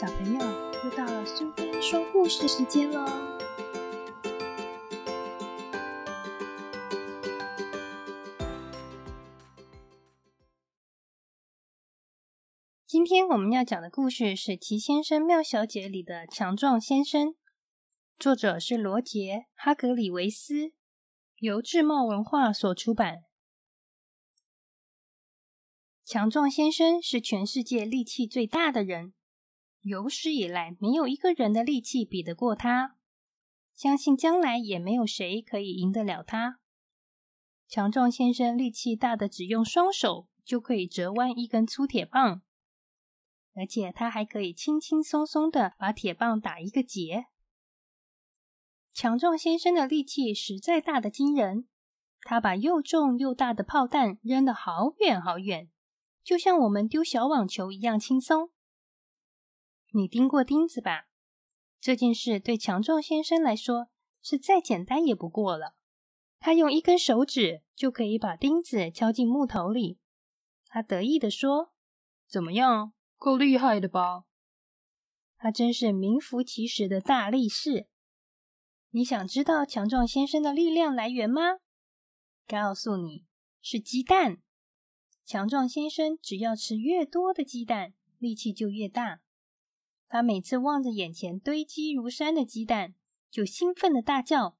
小朋友，又到了苏菲说故事时间喽！今天我们要讲的故事是《奇先生妙小姐》里的强壮先生，作者是罗杰·哈格里维斯，由智茂文化所出版。强壮先生是全世界力气最大的人。有史以来，没有一个人的力气比得过他。相信将来也没有谁可以赢得了他。强壮先生力气大的，只用双手就可以折弯一根粗铁棒，而且他还可以轻轻松松的把铁棒打一个结。强壮先生的力气实在大的惊人，他把又重又大的炮弹扔得好远好远，就像我们丢小网球一样轻松。你钉过钉子吧？这件事对强壮先生来说是再简单也不过了。他用一根手指就可以把钉子敲进木头里。他得意地说：“怎么样，够厉害的吧？”他真是名副其实的大力士。你想知道强壮先生的力量来源吗？告诉你，是鸡蛋。强壮先生只要吃越多的鸡蛋，力气就越大。他每次望着眼前堆积如山的鸡蛋，就兴奋的大叫：“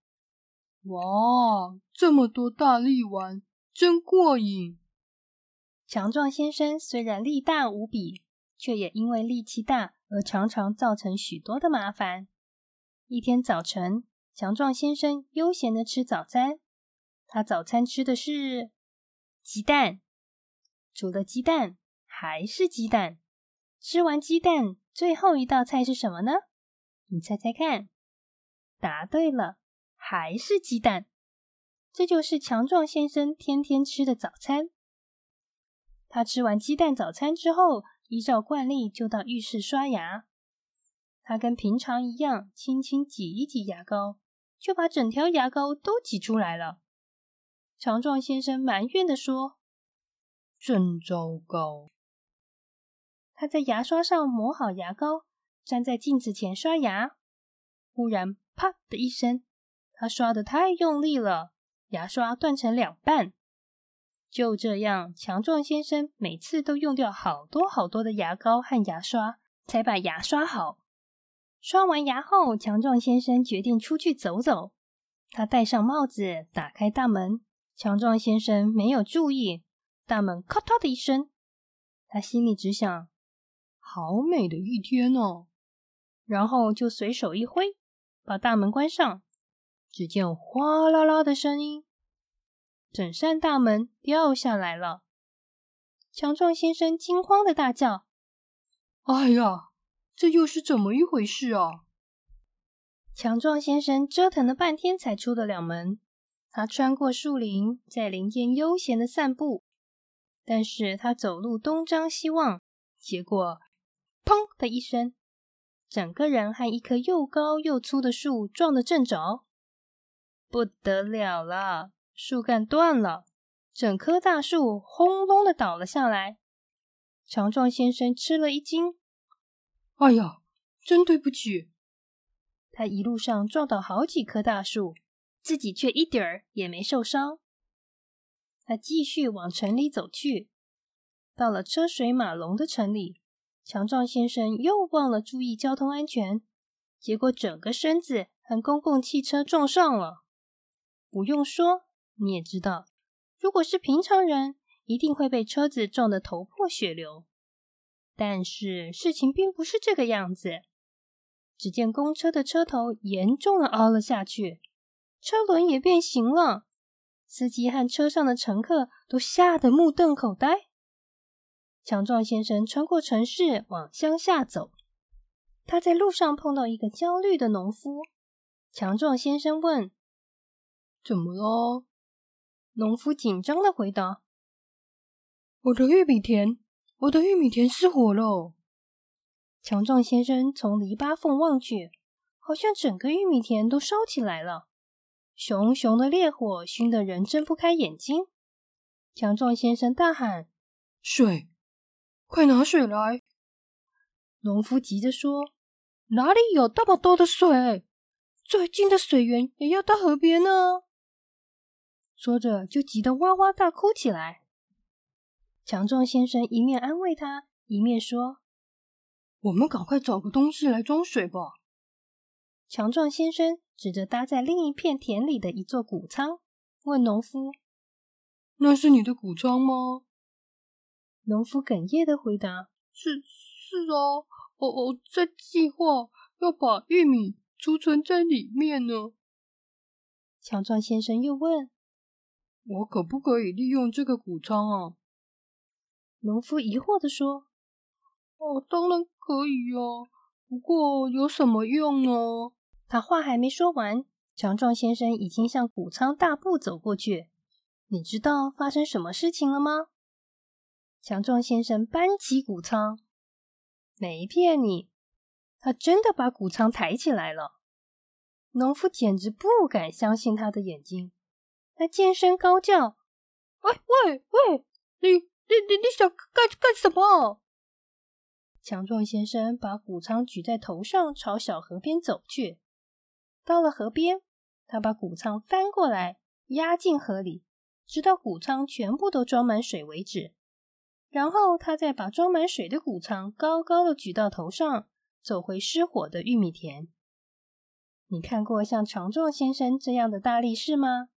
哇，这么多大力丸，真过瘾！”强壮先生虽然力大无比，却也因为力气大而常常造成许多的麻烦。一天早晨，强壮先生悠闲的吃早餐。他早餐吃的是鸡蛋，除了鸡蛋还是鸡蛋。吃完鸡蛋。最后一道菜是什么呢？你猜猜看。答对了，还是鸡蛋。这就是强壮先生天天吃的早餐。他吃完鸡蛋早餐之后，依照惯例就到浴室刷牙。他跟平常一样，轻轻挤一挤牙膏，就把整条牙膏都挤出来了。强壮先生埋怨的说：“真糟糕。”他在牙刷上抹好牙膏，站在镜子前刷牙。忽然，啪的一声，他刷的太用力了，牙刷断成两半。就这样，强壮先生每次都用掉好多好多的牙膏和牙刷，才把牙刷好。刷完牙后，强壮先生决定出去走走。他戴上帽子，打开大门。强壮先生没有注意，大门咔嗒的一声，他心里只想。好美的一天哦！然后就随手一挥，把大门关上。只见哗啦啦的声音，整扇大门掉下来了。强壮先生惊慌的大叫：“哎呀，这又是怎么一回事啊？”强壮先生折腾了半天才出得了门。他穿过树林，在林间悠闲的散步。但是他走路东张西望，结果……砰的一声，整个人和一棵又高又粗的树撞得正着，不得了了！树干断了，整棵大树轰隆的倒了下来。强壮先生吃了一惊：“哎呀，真对不起！”他一路上撞倒好几棵大树，自己却一点儿也没受伤。他继续往城里走去，到了车水马龙的城里。强壮先生又忘了注意交通安全，结果整个身子和公共汽车撞上了。不用说，你也知道，如果是平常人，一定会被车子撞得头破血流。但是事情并不是这个样子。只见公车的车头严重的凹了下去，车轮也变形了。司机和车上的乘客都吓得目瞪口呆。强壮先生穿过城市往乡下走，他在路上碰到一个焦虑的农夫。强壮先生问：“怎么了？”农夫紧张的回答：“我的玉米田，我的玉米田失火了。”强壮先生从篱笆缝望去，好像整个玉米田都烧起来了，熊熊的烈火熏得人睁不开眼睛。强壮先生大喊：“水！”快拿水来！农夫急着说：“哪里有这么多的水？最近的水源也要到河边呢。”说着就急得哇哇大哭起来。强壮先生一面安慰他，一面说：“我们赶快找个东西来装水吧。”强壮先生指着搭在另一片田里的一座谷仓，问农夫：“那是你的谷仓吗？”农夫哽咽的回答：“是，是啊，我我在计划要把玉米储存在里面呢。”强壮先生又问：“我可不可以利用这个谷仓啊？”农夫疑惑的说：“哦，当然可以啊，不过有什么用呢？”他话还没说完，强壮先生已经向谷仓大步走过去。你知道发生什么事情了吗？强壮先生搬起谷仓，没骗你，他真的把谷仓抬起来了。农夫简直不敢相信他的眼睛，他尖声高叫：“喂喂喂，你你你你想干干什么？”强壮先生把谷仓举在头上，朝小河边走去。到了河边，他把谷仓翻过来，压进河里，直到谷仓全部都装满水为止。然后他再把装满水的谷仓高高的举到头上，走回失火的玉米田。你看过像强壮先生这样的大力士吗？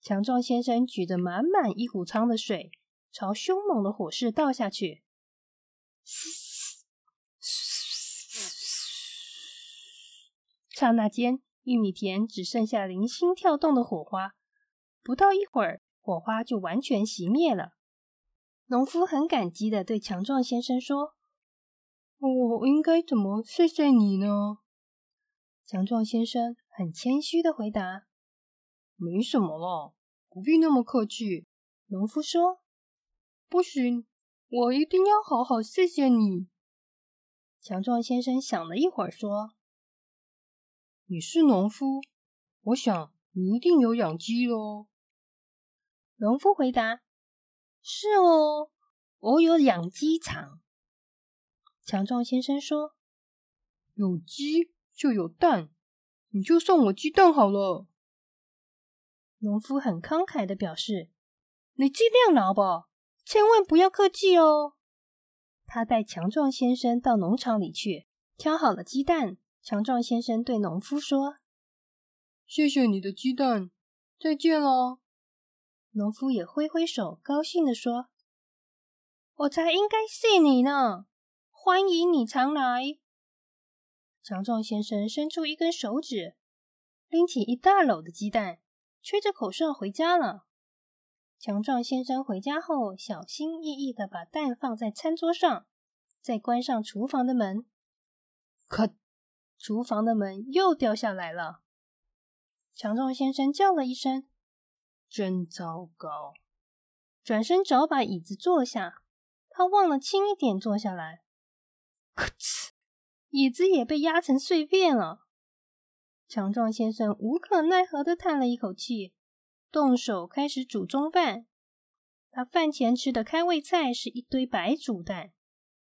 强壮先生举着满满一谷仓的水，朝凶猛的火势倒下去。刹那间，玉米田只剩下零星跳动的火花。不到一会儿，火花就完全熄灭了。农夫很感激的对强壮先生说：“我应该怎么谢谢你呢？”强壮先生很谦虚的回答：“没什么了，不必那么客气。”农夫说：“不行，我一定要好好谢谢你。”强壮先生想了一会儿说：“你是农夫，我想你一定有养鸡喽。”农夫回答。是哦，我有养鸡场。强壮先生说：“有鸡就有蛋，你就送我鸡蛋好了。”农夫很慷慨的表示：“你尽量拿吧，千万不要客气哦。”他带强壮先生到农场里去，挑好了鸡蛋。强壮先生对农夫说：“谢谢你的鸡蛋，再见了。”农夫也挥挥手，高兴地说：“我才应该谢你呢！欢迎你常来。”强壮先生伸出一根手指，拎起一大篓的鸡蛋，吹着口哨回家了。强壮先生回家后，小心翼翼的把蛋放在餐桌上，再关上厨房的门。可，厨房的门又掉下来了。强壮先生叫了一声。真糟糕！转身找把椅子坐下，他忘了轻一点坐下来，咔哧，椅子也被压成碎片了。强壮先生无可奈何的叹了一口气，动手开始煮中饭。他饭前吃的开胃菜是一堆白煮蛋，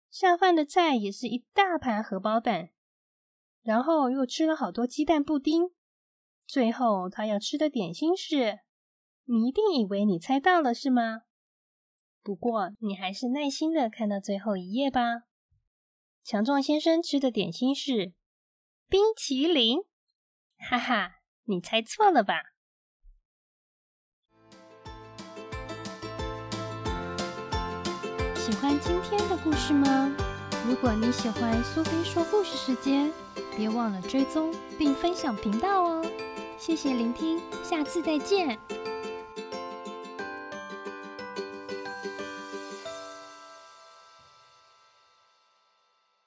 下饭的菜也是一大盘荷包蛋，然后又吃了好多鸡蛋布丁。最后他要吃的点心是。你一定以为你猜到了是吗？不过你还是耐心的看到最后一页吧。强壮先生吃的点心是冰淇淋，哈哈，你猜错了吧？喜欢今天的故事吗？如果你喜欢苏菲说故事时间，别忘了追踪并分享频道哦。谢谢聆听，下次再见。